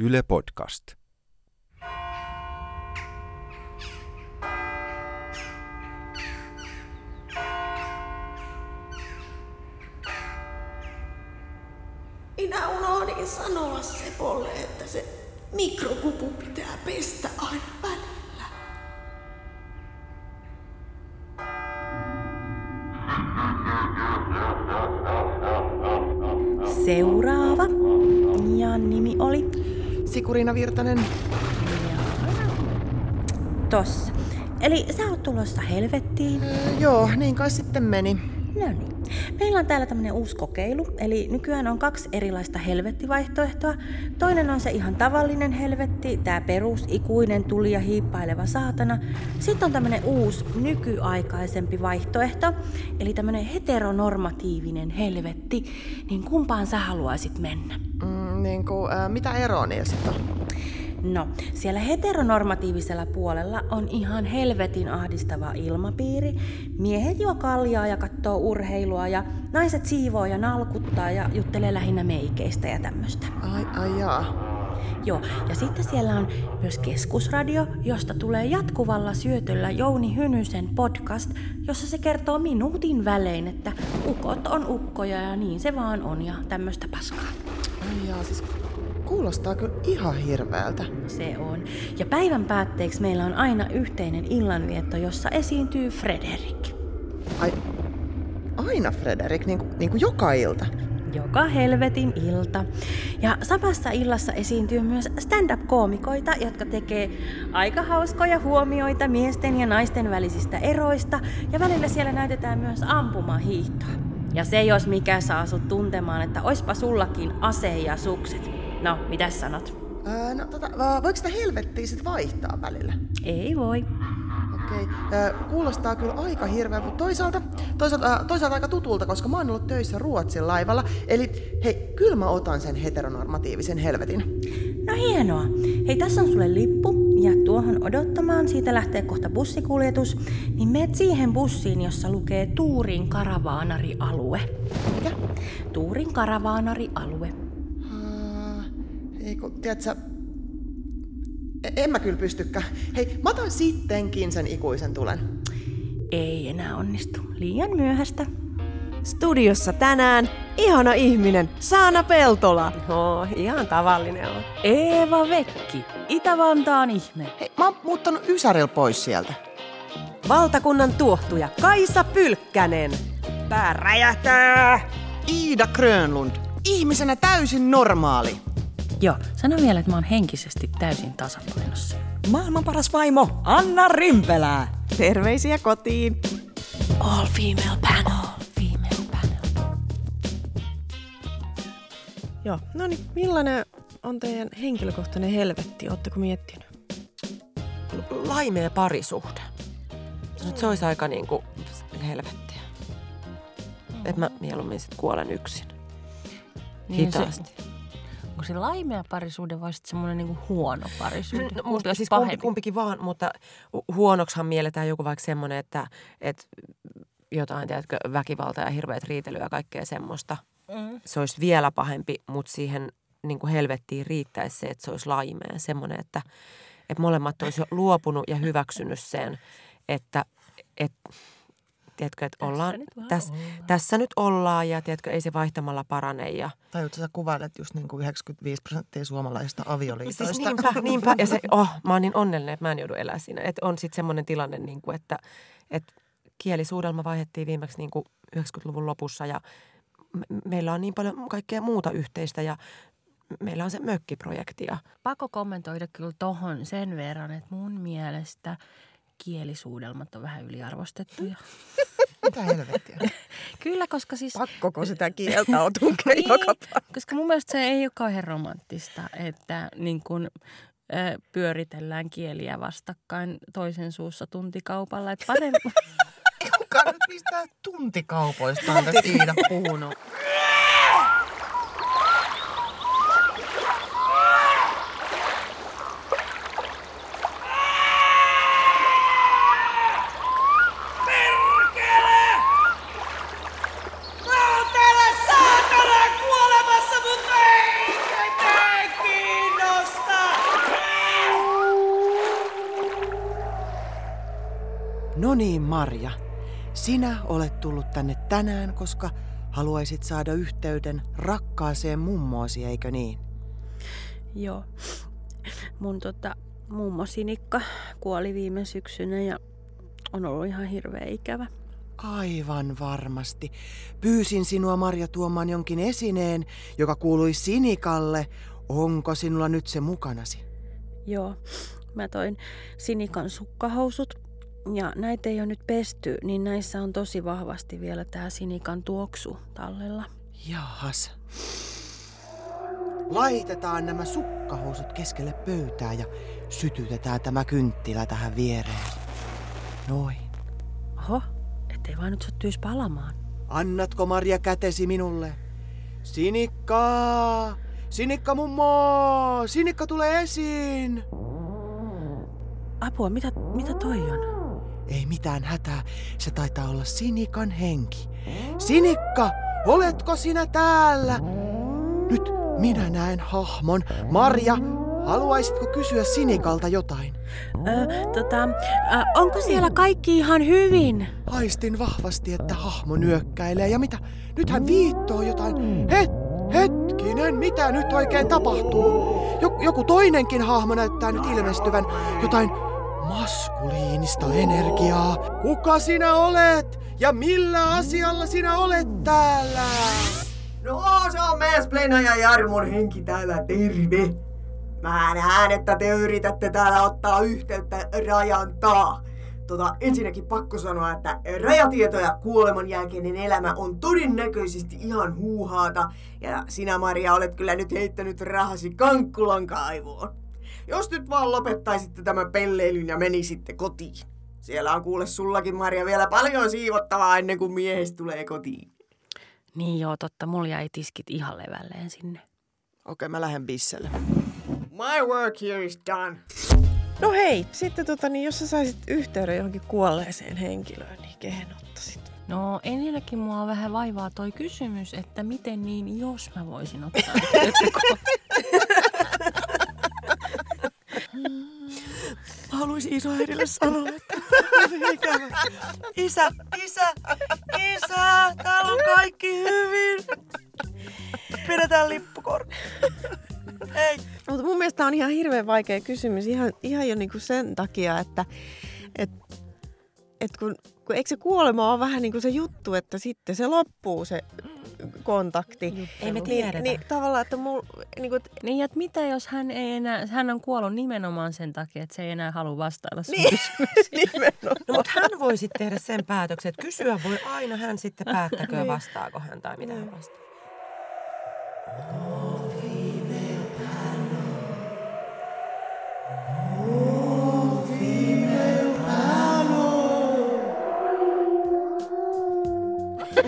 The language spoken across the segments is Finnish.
Yle Podcast. Minä unohdin sanoa Sepolle, että se mikrokupu pitää pestä aina. Sikurina Virtanen. tossa. Eli sä oot tulossa helvettiin. Öö, joo, niin kai sitten meni. No niin. Meillä on täällä tämmönen uusi kokeilu, eli nykyään on kaksi erilaista helvettivaihtoehtoa. Toinen on se ihan tavallinen helvetti, tää perus, ikuinen, tuli ja hiippaileva saatana. Sitten on tämmönen uusi, nykyaikaisempi vaihtoehto, eli tämmönen heteronormatiivinen helvetti. Niin kumpaan sä haluaisit mennä? Mm, niin kuin, ää, mitä eroa niillä sitten on? No, siellä heteronormatiivisella puolella on ihan helvetin ahdistava ilmapiiri. Miehet juo kaljaa ja katsoo urheilua ja naiset siivoo ja nalkuttaa ja juttelee lähinnä meikeistä ja tämmöistä. Ai, ai jaa. Joo, ja sitten siellä on myös keskusradio, josta tulee jatkuvalla syötöllä Jouni Hynysen podcast, jossa se kertoo minuutin välein, että ukot on ukkoja ja niin se vaan on ja tämmöistä paskaa. Ai jaa, siis kuulostaa kyllä ihan hirveältä. Se on. Ja päivän päätteeksi meillä on aina yhteinen illanvietto, jossa esiintyy Frederik. Ai, aina Frederik, niin kuin, niin kuin joka ilta. Joka helvetin ilta. Ja samassa illassa esiintyy myös stand-up-koomikoita, jotka tekee aika hauskoja huomioita miesten ja naisten välisistä eroista. Ja välillä siellä näytetään myös ampumahiihtoa. Ja se jos mikä saa sut tuntemaan, että oispa sullakin ase ja sukset. No, mitä sanot? Ää, no, tota, voiko sitä helvettiä sitten vaihtaa välillä? Ei voi. Okei, ää, kuulostaa kyllä aika hirveältä, mutta toisaalta, toisaalta, ää, toisaalta aika tutulta, koska mä oon ollut töissä Ruotsin laivalla. Eli hei, kyllä mä otan sen heteronormatiivisen helvetin. No hienoa. Hei, tässä on sulle lippu tuohon odottamaan. Siitä lähtee kohta bussikuljetus. Niin meet siihen bussiin, jossa lukee Tuurin karavaanarialue. Mikä? Tuurin karavaanarialue. Ää, ei kun, tiedätkö, e- en mä kyllä pystykään. Hei, mä otan sittenkin sen ikuisen tulen. Ei enää onnistu. Liian myöhäistä. Studiossa tänään ihana ihminen, Saana Peltola. No, ihan tavallinen on. Eeva Vekki, Itä-Vantaan ihme. Hei, mä oon muuttanut Ysäril pois sieltä. Valtakunnan tuohtuja Kaisa Pylkkänen. Pää räjähtää! Iida Grönlund, ihmisenä täysin normaali. Joo, sano vielä, että mä oon henkisesti täysin tasapainossa. Maailman paras vaimo Anna Rimpelää. Terveisiä kotiin. All female panel. Joo, no niin, millainen on teidän henkilökohtainen helvetti? Oletteko miettinyt? Laimea parisuhde. Sanoit, Se olisi aika niinku helvettiä. Että mä mieluummin sit kuolen yksin. Niin se- Hitaasti. Onko se laimea parisuhde vai sitten semmoinen niinku huono parisuhde? No, Kumpi mutta siis kumpi, pahempi? kumpikin vaan, mutta hu- huonoksihan mielletään joku vaikka semmoinen, että, että jotain, tiedätkö, väkivalta ja hirveät riitelyä ja kaikkea semmoista. Mm. Se olisi vielä pahempi, mutta siihen niin kuin helvettiin riittäisi se, että se olisi laimea. Semmoinen, että, että molemmat olisi jo luopunut ja hyväksynyt sen, että, että tiedätkö, että ollaan, nyt tässä, ollaan. tässä nyt ollaan ja tiedätkö, ei se vaihtamalla parane ja Tai sä kuvailet just niin kuin 95 prosenttia suomalaisista avioliitoista. Siis niinpä, niinpä. Ja se, oh, mä oon niin onnellinen, että mä en joudu elää siinä. Että on sitten semmoinen tilanne, niin kuin, että, että kielisuudelma vaihdettiin viimeksi niin kuin 90-luvun lopussa ja meillä on niin paljon kaikkea muuta yhteistä ja meillä on se mökkiprojekti ja Pakko kommentoida kyllä tohon sen verran, että mun mielestä kielisuudelmat on vähän yliarvostettuja. Mitä helvettiä? Kyllä, koska siis... Pakkoko sitä kieltä on tunkea Niin, joka koska mun mielestä se ei ole kauhean romanttista, että niin kun, ö, pyöritellään kieliä vastakkain toisen suussa tuntikaupalla. Että parempi, Älkää nyt mistään tuntikaupoista on tässä Iida puhunut. No niin, Marja. Sinä olet tullut tänne tänään, koska haluaisit saada yhteyden rakkaaseen mummoosi, eikö niin? Joo. Mun tota, mummo Sinikka kuoli viime syksynä ja on ollut ihan hirveä ikävä. Aivan varmasti. Pyysin sinua, Marja, tuomaan jonkin esineen, joka kuului Sinikalle. Onko sinulla nyt se mukanasi? Joo, mä toin Sinikan sukkahousut ja näitä ei ole nyt pesty, niin näissä on tosi vahvasti vielä tää Sinikan tuoksu tallella. Jahas. Laitetaan nämä sukkahousut keskelle pöytää ja sytytetään tämä kynttilä tähän viereen. Noin. Oho, ettei vaan nyt sattuisi palamaan. Annatko Marja kätesi minulle? Sinikka! Sinikka mummo! Sinikka tulee esiin! Apua, mitä, mitä toi on? Ei mitään hätää, se taitaa olla Sinikan henki. Sinikka, oletko sinä täällä? Nyt minä näen hahmon. Marja, haluaisitko kysyä Sinikalta jotain? Ö, tota, ö, onko siellä kaikki ihan hyvin? Haistin vahvasti, että hahmo nyökkäilee ja mitä? Nyt hän viittoo jotain. Het, hetkinen, mitä nyt oikein tapahtuu? Joku, joku toinenkin hahmo näyttää nyt ilmestyvän. Jotain maskuliinista energiaa. Kuka sinä olet? Ja millä asialla sinä olet täällä? No se on meidän Splena ja Jarmon henki täällä, terve. Mä näen, että te yritätte täällä ottaa yhteyttä rajan taa. Tota, ensinnäkin pakko sanoa, että rajatieto ja kuoleman jälkeinen elämä on todennäköisesti ihan huuhaata. Ja sinä, Maria, olet kyllä nyt heittänyt rahasi Kankkulan kaivoon. Jos nyt vaan lopettaisitte tämän pelleilyn ja menisitte kotiin. Siellä on kuule sullakin, Maria, vielä paljon siivottavaa ennen kuin miehestä tulee kotiin. Niin joo, totta, mulla jäi tiskit ihan levälleen sinne. Okei, mä lähden bisselle. My work here is done. No hei, sitten tota, niin jos sä saisit yhteyden johonkin kuolleeseen henkilöön, niin kehen ottaisit? No ensinnäkin mua vähän vaivaa toi kysymys, että miten niin, jos mä voisin ottaa haluaisin isoäidille sanoa, että ikävä. Isä, isä, isä, täällä on kaikki hyvin. Pidetään lippukortti. Hei. Mutta mun mielestä on ihan hirveän vaikea kysymys ihan, ihan jo niinku sen takia, että et, kun, kun eikö se kuolema ole vähän niin kuin se juttu, että sitten se loppuu se kontakti. Ei me Niin, tiedetä. niin tavallaan, että mul, niin kuin, Niin, että mitä jos hän ei enää, hän on kuollut nimenomaan sen takia, että se ei enää halua vastailla sun Niin. nimenomaan. No, mutta hän voi sitten tehdä sen päätöksen, että kysyä voi aina hän sitten päättäköön, vastaako hän tai mitä hän vastaa.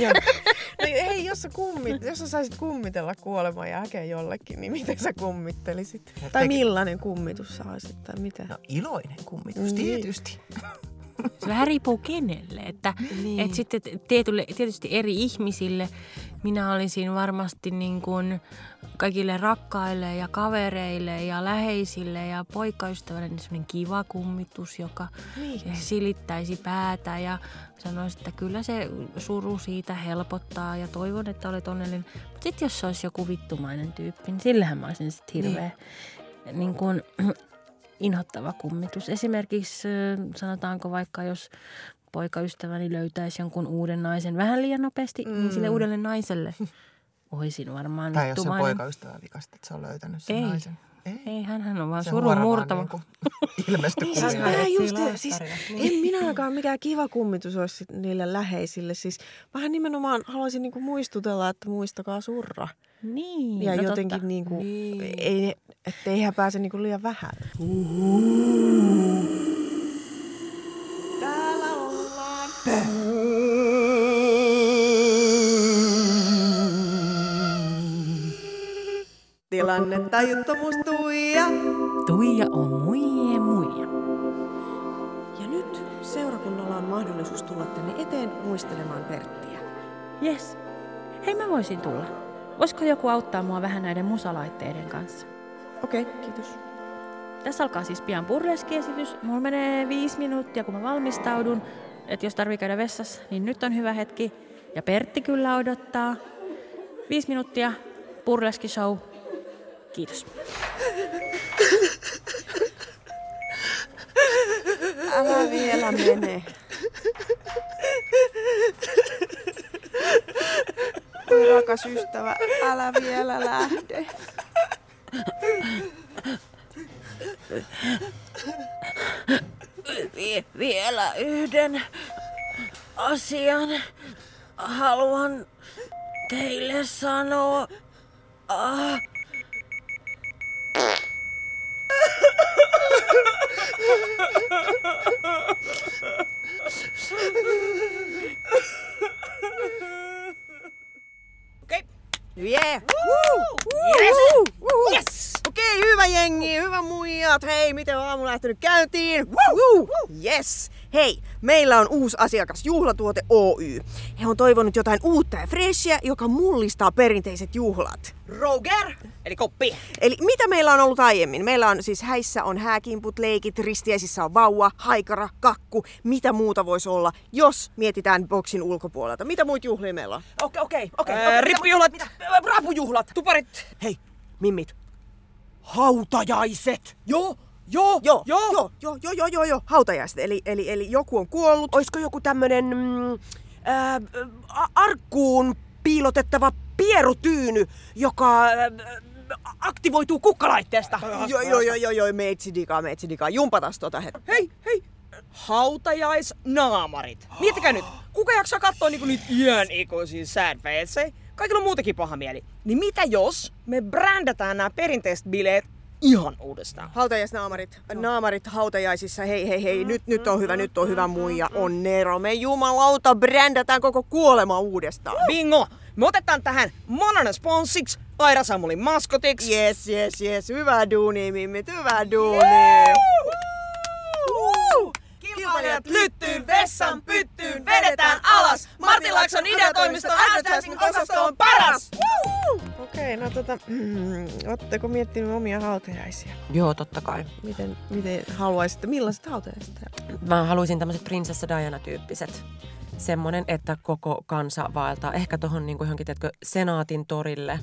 No hei, jos sä, kummit, jos sä saisit kummitella kuoleman jälkeen jollekin, niin miten sä kummittelisit? Tai millainen kummitus sä olisit, tai mitä? No iloinen kummitus, Niin. tietysti. Se vähän riippuu kenelle. Että, niin. et sitten tietylle, tietysti eri ihmisille minä olisin varmasti niin kuin kaikille rakkaille ja kavereille ja läheisille ja poikaystäville niin semmoinen kiva kummitus, joka Niin. silittäisi päätä ja sanoisi, että kyllä se suru siitä helpottaa ja toivon, että olet onnellinen. Mutta sitten jos se olisi joku vittumainen tyyppi, niin sillähän mä olisin sitten hirveä niin. Niin kuin, inhottava kummitus. Esimerkiksi sanotaanko vaikka, jos poikaystäväni löytäisi jonkun uuden naisen vähän liian nopeasti, mm. niin sille uudelle naiselle olisin varmaan Tai jos sen vittumainen. poikaystävä vikasta, että se on löytänyt sen Ei. naisen. Ei. Ei, hänhän on vaan Se surun murtava. niinku Niin, siis mä just, siis Niin. en minäkään mikään kiva kummitus olisi niille läheisille. Siis vähän nimenomaan haluaisin niinku muistutella, että muistakaa surra. Niin, Ja no jotenkin totta. niinku, Niin. ei, ettei hän pääse niinku liian vähän. Täällä ollaan. Tilannetajuttomuus Tuija. Tuija on muije muija. Ja nyt seurakunnalla on mahdollisuus tulla tänne eteen muistelemaan Perttiä. Yes. Hei, mä voisin tulla. Voisiko joku auttaa mua vähän näiden musalaitteiden kanssa? Okei, okay, kiitos. Tässä alkaa siis pian burleskiesitys. Mulla menee viisi minuuttia, kun mä valmistaudun. että jos tarvii käydä vessassa, niin nyt on hyvä hetki. Ja Pertti kyllä odottaa. Viisi minuuttia, Purleski show. Kiitos. Älä vielä mene. Rakas ystävä, älä vielä lähde. Vie, vielä yhden asian haluan teille sanoa. Ah. Yeah. Yes. yes. Okei, hyvä jengi, hyvä muijat. Hei, miten on aamu lähtenyt käyntiin? Woo. Yes. Hei, meillä on uusi asiakas, Juhlatuote Oy. He on toivonut jotain uutta ja freshia, joka mullistaa perinteiset juhlat. Roger, eli koppi. Eli mitä meillä on ollut aiemmin? Meillä on siis häissä on hääkimput, leikit, ristiäisissä on vauva, haikara, kakku. Mitä muuta voisi olla, jos mietitään boksin ulkopuolelta? Mitä muita juhlia meillä on? Okei, okei, okei. Mitä? Rapujuhlat, tuparit. Hei, mimmit. Hautajaiset. Joo, joo, Joo, joo. joo, joo, joo, joo, joo, joo. hautajaiset. Eli, eli, eli joku on kuollut. Olisiko joku tämmönen mm, ää, arkkuun piilotettava pierutyyny, joka ää, aktivoituu kukkalaitteesta? Joo, joo, joo, joo, joo, meitsidika, meitsidika. Jumpatas tota hetki. Hei, hei. Hautajaisnaamarit. Miettikää nyt, kuka jaksaa katsoa niinku niitä iän ikuisia sad faceja? Kaikilla on muutenkin paha mieli. Niin mitä jos me brändätään nämä perinteiset bileet ihan uudestaan? Hautajaisnaamarit, naamarit hautajaisissa, hei hei hei, nyt, nyt on hyvä, nyt on hyvä muija, on Nero, me jumalauta, brändätään koko kuolema uudestaan. Bingo! Me otetaan tähän Mononen sponssiksi, Aira Samulin maskotiksi. Yes, yes, yes, hyvä duuni, mimmit, hyvä duuni. Kilpailijat lyttyyn, vessan pyttyyn, vedetään alas. Martin Laakson ideatoimiston advertising-osasto on paras! Okei, no tota, mm, ootteko miettinyt omia hautajaisia? Joo, totta kai. Miten, miten haluaisitte, millaiset hautajaiset? Mä haluaisin tämmöiset prinsessa Diana-tyyppiset. Semmonen, että koko kansa vaeltaa. Ehkä tohon niin johonkin, tiedätkö, senaatin torille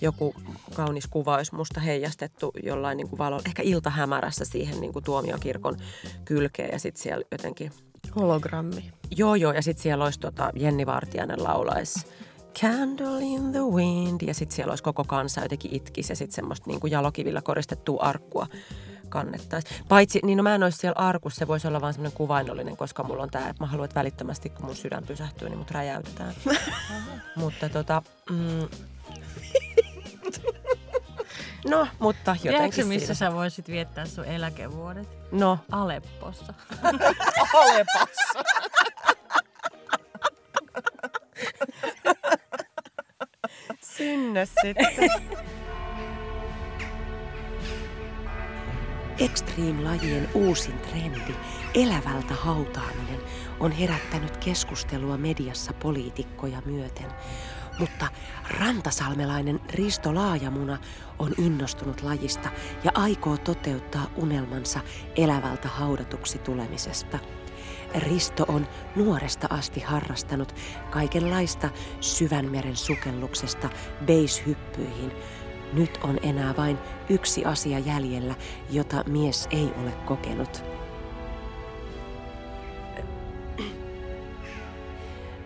joku kaunis kuva olisi musta heijastettu jollain niin kuin valo, ehkä iltahämärässä siihen niin kuin tuomiokirkon kylkeen ja sitten siellä jotenkin, Hologrammi. joo joo, ja sitten siellä olisi tota, Jenni Vartiainen laulaisi Candle in the wind ja sitten siellä olisi koko kansa jotenkin itkisi ja sitten semmoista niin kuin jalokivillä koristettua arkkua kannettaisiin. Paitsi, niin no mä en olisi siellä arkussa, se voisi olla vaan semmoinen kuvainnollinen, koska mulla on tämä, että mä haluan, että välittömästi kun mun sydän pysähtyy, niin mut räjäytetään. Mutta tota, mm, No, mutta jotenkin Tiedätkö, missä siinä. sä voisit viettää sun eläkevuodet? No, Aleppossa. Alepassa. Sinne sitten. Extreme-lajien uusin trendi, elävältä hautaaminen, on herättänyt keskustelua mediassa poliitikkoja myöten. Mutta rantasalmelainen Risto Laajamuna on innostunut lajista ja aikoo toteuttaa unelmansa elävältä haudatuksi tulemisesta. Risto on nuoresta asti harrastanut kaikenlaista syvänmeren sukelluksesta beishyppyihin. Nyt on enää vain yksi asia jäljellä, jota mies ei ole kokenut.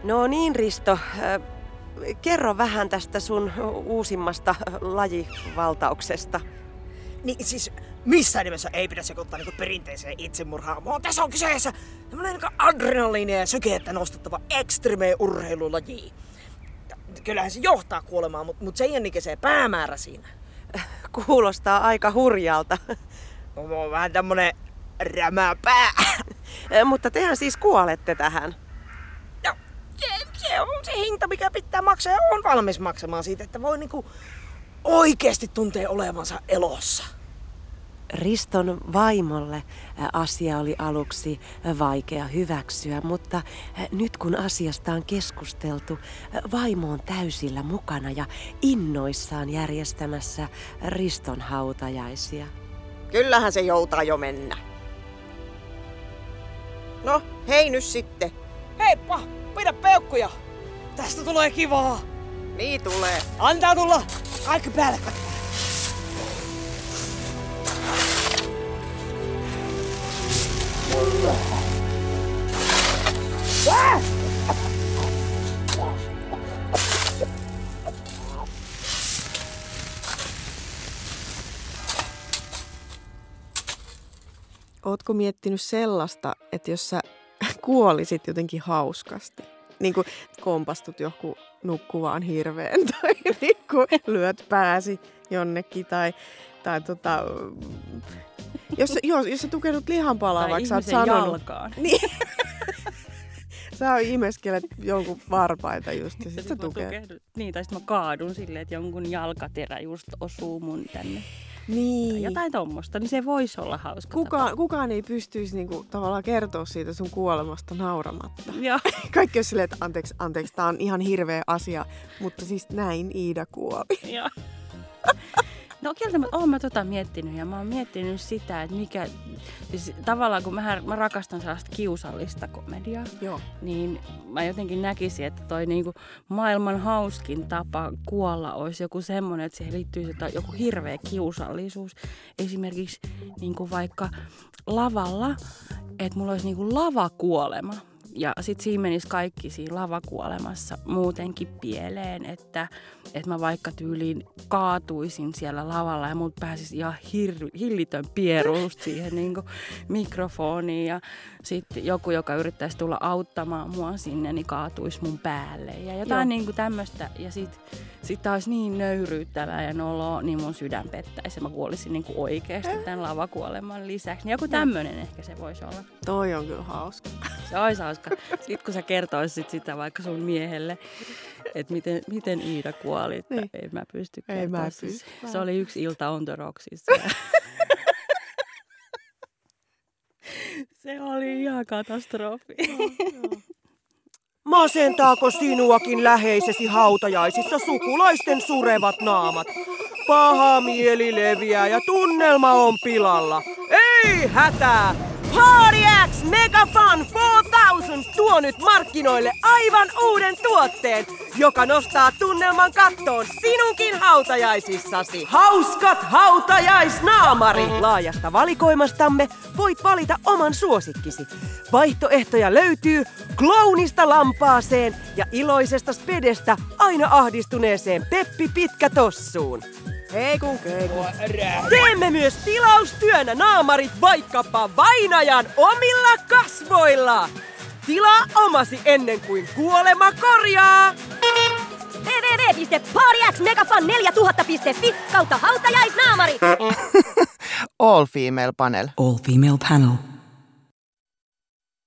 No niin, Risto. Kerro vähän tästä sun uusimmasta lajivaltauksesta. Niin siis missään nimessä ei pidä sekoittaa niinku perinteiseen itsemurhaan, vaan tässä on kyseessä tämmönen niinku adrenaliinia ja sykettä nostattava ekstreme urheilulaji. Kyllähän se johtaa kuolemaan, mutta mut se ei ole niinku se päämäärä siinä. Kuulostaa aika hurjalta. On vähän tämmönen rämäpää. Mutta tehän siis kuolette tähän. Se, on se hinta, mikä pitää maksaa ja on valmis maksamaan siitä, että voi niinku oikeasti tuntee olevansa elossa. Riston vaimolle asia oli aluksi vaikea hyväksyä, mutta nyt kun asiasta on keskusteltu, vaimo on täysillä mukana ja innoissaan järjestämässä Riston hautajaisia. Kyllähän se joutaa jo mennä. No, Hei nyt sitten. Heippa, pidä peukkuja. Tästä tulee kivaa. Niin tulee. Antaa tulla. Kaikki päälle. Ootko miettinyt sellaista, että jos sä kuolisit jotenkin hauskasti, niin kuin kompastut johonkin nukkuvaan hirveen tai niin kuin lyöt pääsi jonnekin tai, tai tota, jos, jos, jos sä tukeudut lihanpalaa, Tai vaikka sä oot sanonut, jalkaan. Niin. sä imeskelet jonkun varpaita just ja sit sä sit tukehdun. Niin, tai sitten mä kaadun silleen, että jonkun jalkaterä just osuu mun tänne. Tai Niin. jotain tommosta, niin se voisi olla hauska Kukaan, kukaan ei pystyisi niinku, tavallaan kertoa siitä sun kuolemasta nauramatta. Joo. Kaikki on silleen, että anteeksi, anteeksi, tää on ihan hirveä asia, mutta siis näin Iida kuoli. Joo. No kieltämättä oon mä tota miettinyt ja mä oon miettinyt sitä, että mikä, siis tavallaan kun mä, mä rakastan sellaista kiusallista komediaa, Joo. niin mä jotenkin näkisin, että toi niinku maailman hauskin tapa kuolla olisi joku semmoinen, että siihen liittyy joku hirveä kiusallisuus. Esimerkiksi niinku vaikka lavalla, että mulla olisi niinku lavakuolema. Ja sitten siinä menisi kaikki siinä lavakuolemassa muutenkin pieleen, että, että mä vaikka tyyliin kaatuisin siellä lavalla ja mut pääsisi ihan hir- hillitön pieruus siihen niin mikrofoniin ja sitten joku, joka yrittäisi tulla auttamaan mua sinne, niin kaatuisi mun päälle ja jotain niin tämmöistä. Ja sitten sit taas niin nöyryyttävää ja noloa, niin mun sydän pettäisi ja mä kuolisin niin oikeasti tämän lavakuoleman lisäksi. Niin joku tämmöinen ehkä se voisi olla. Toi on kyllä hauska. Se olisi hauska. Sitten kun sä kertoisit sitä vaikka sun miehelle, että miten, miten Iida kuoli, että Niin. ei mä pysty Ei mä Siis pysty. Se oli yksi ilta on the Rocksissa. Se oli ihan katastrofi. Masentaako sinuakin läheisesi hautajaisissa sukulaisten surevat naamat? Paha mieli leviää ja tunnelma on pilalla. Ei hätää! Party X Mega Fun 4000 tuo nyt markkinoille aivan uuden tuotteen, joka nostaa tunnelman kattoon sinunkin hautajaisissasi. Hauskat hautajaisnaamari! Laajasta valikoimastamme voit valita oman suosikkisi. Vaihtoehtoja löytyy klounista lampaaseen ja iloisesta spedestä aina ahdistuneeseen Peppi Pitkätossuun. Hei kun keiku. Teemme myös tilaustyönä naamarit vaikkapa vainajan omilla kasvoilla. Tilaa omasi ennen kuin kuolema korjaa. www.paryaxmegafan4000.fi kautta hautajaisnaamari. All female panel. All female panel.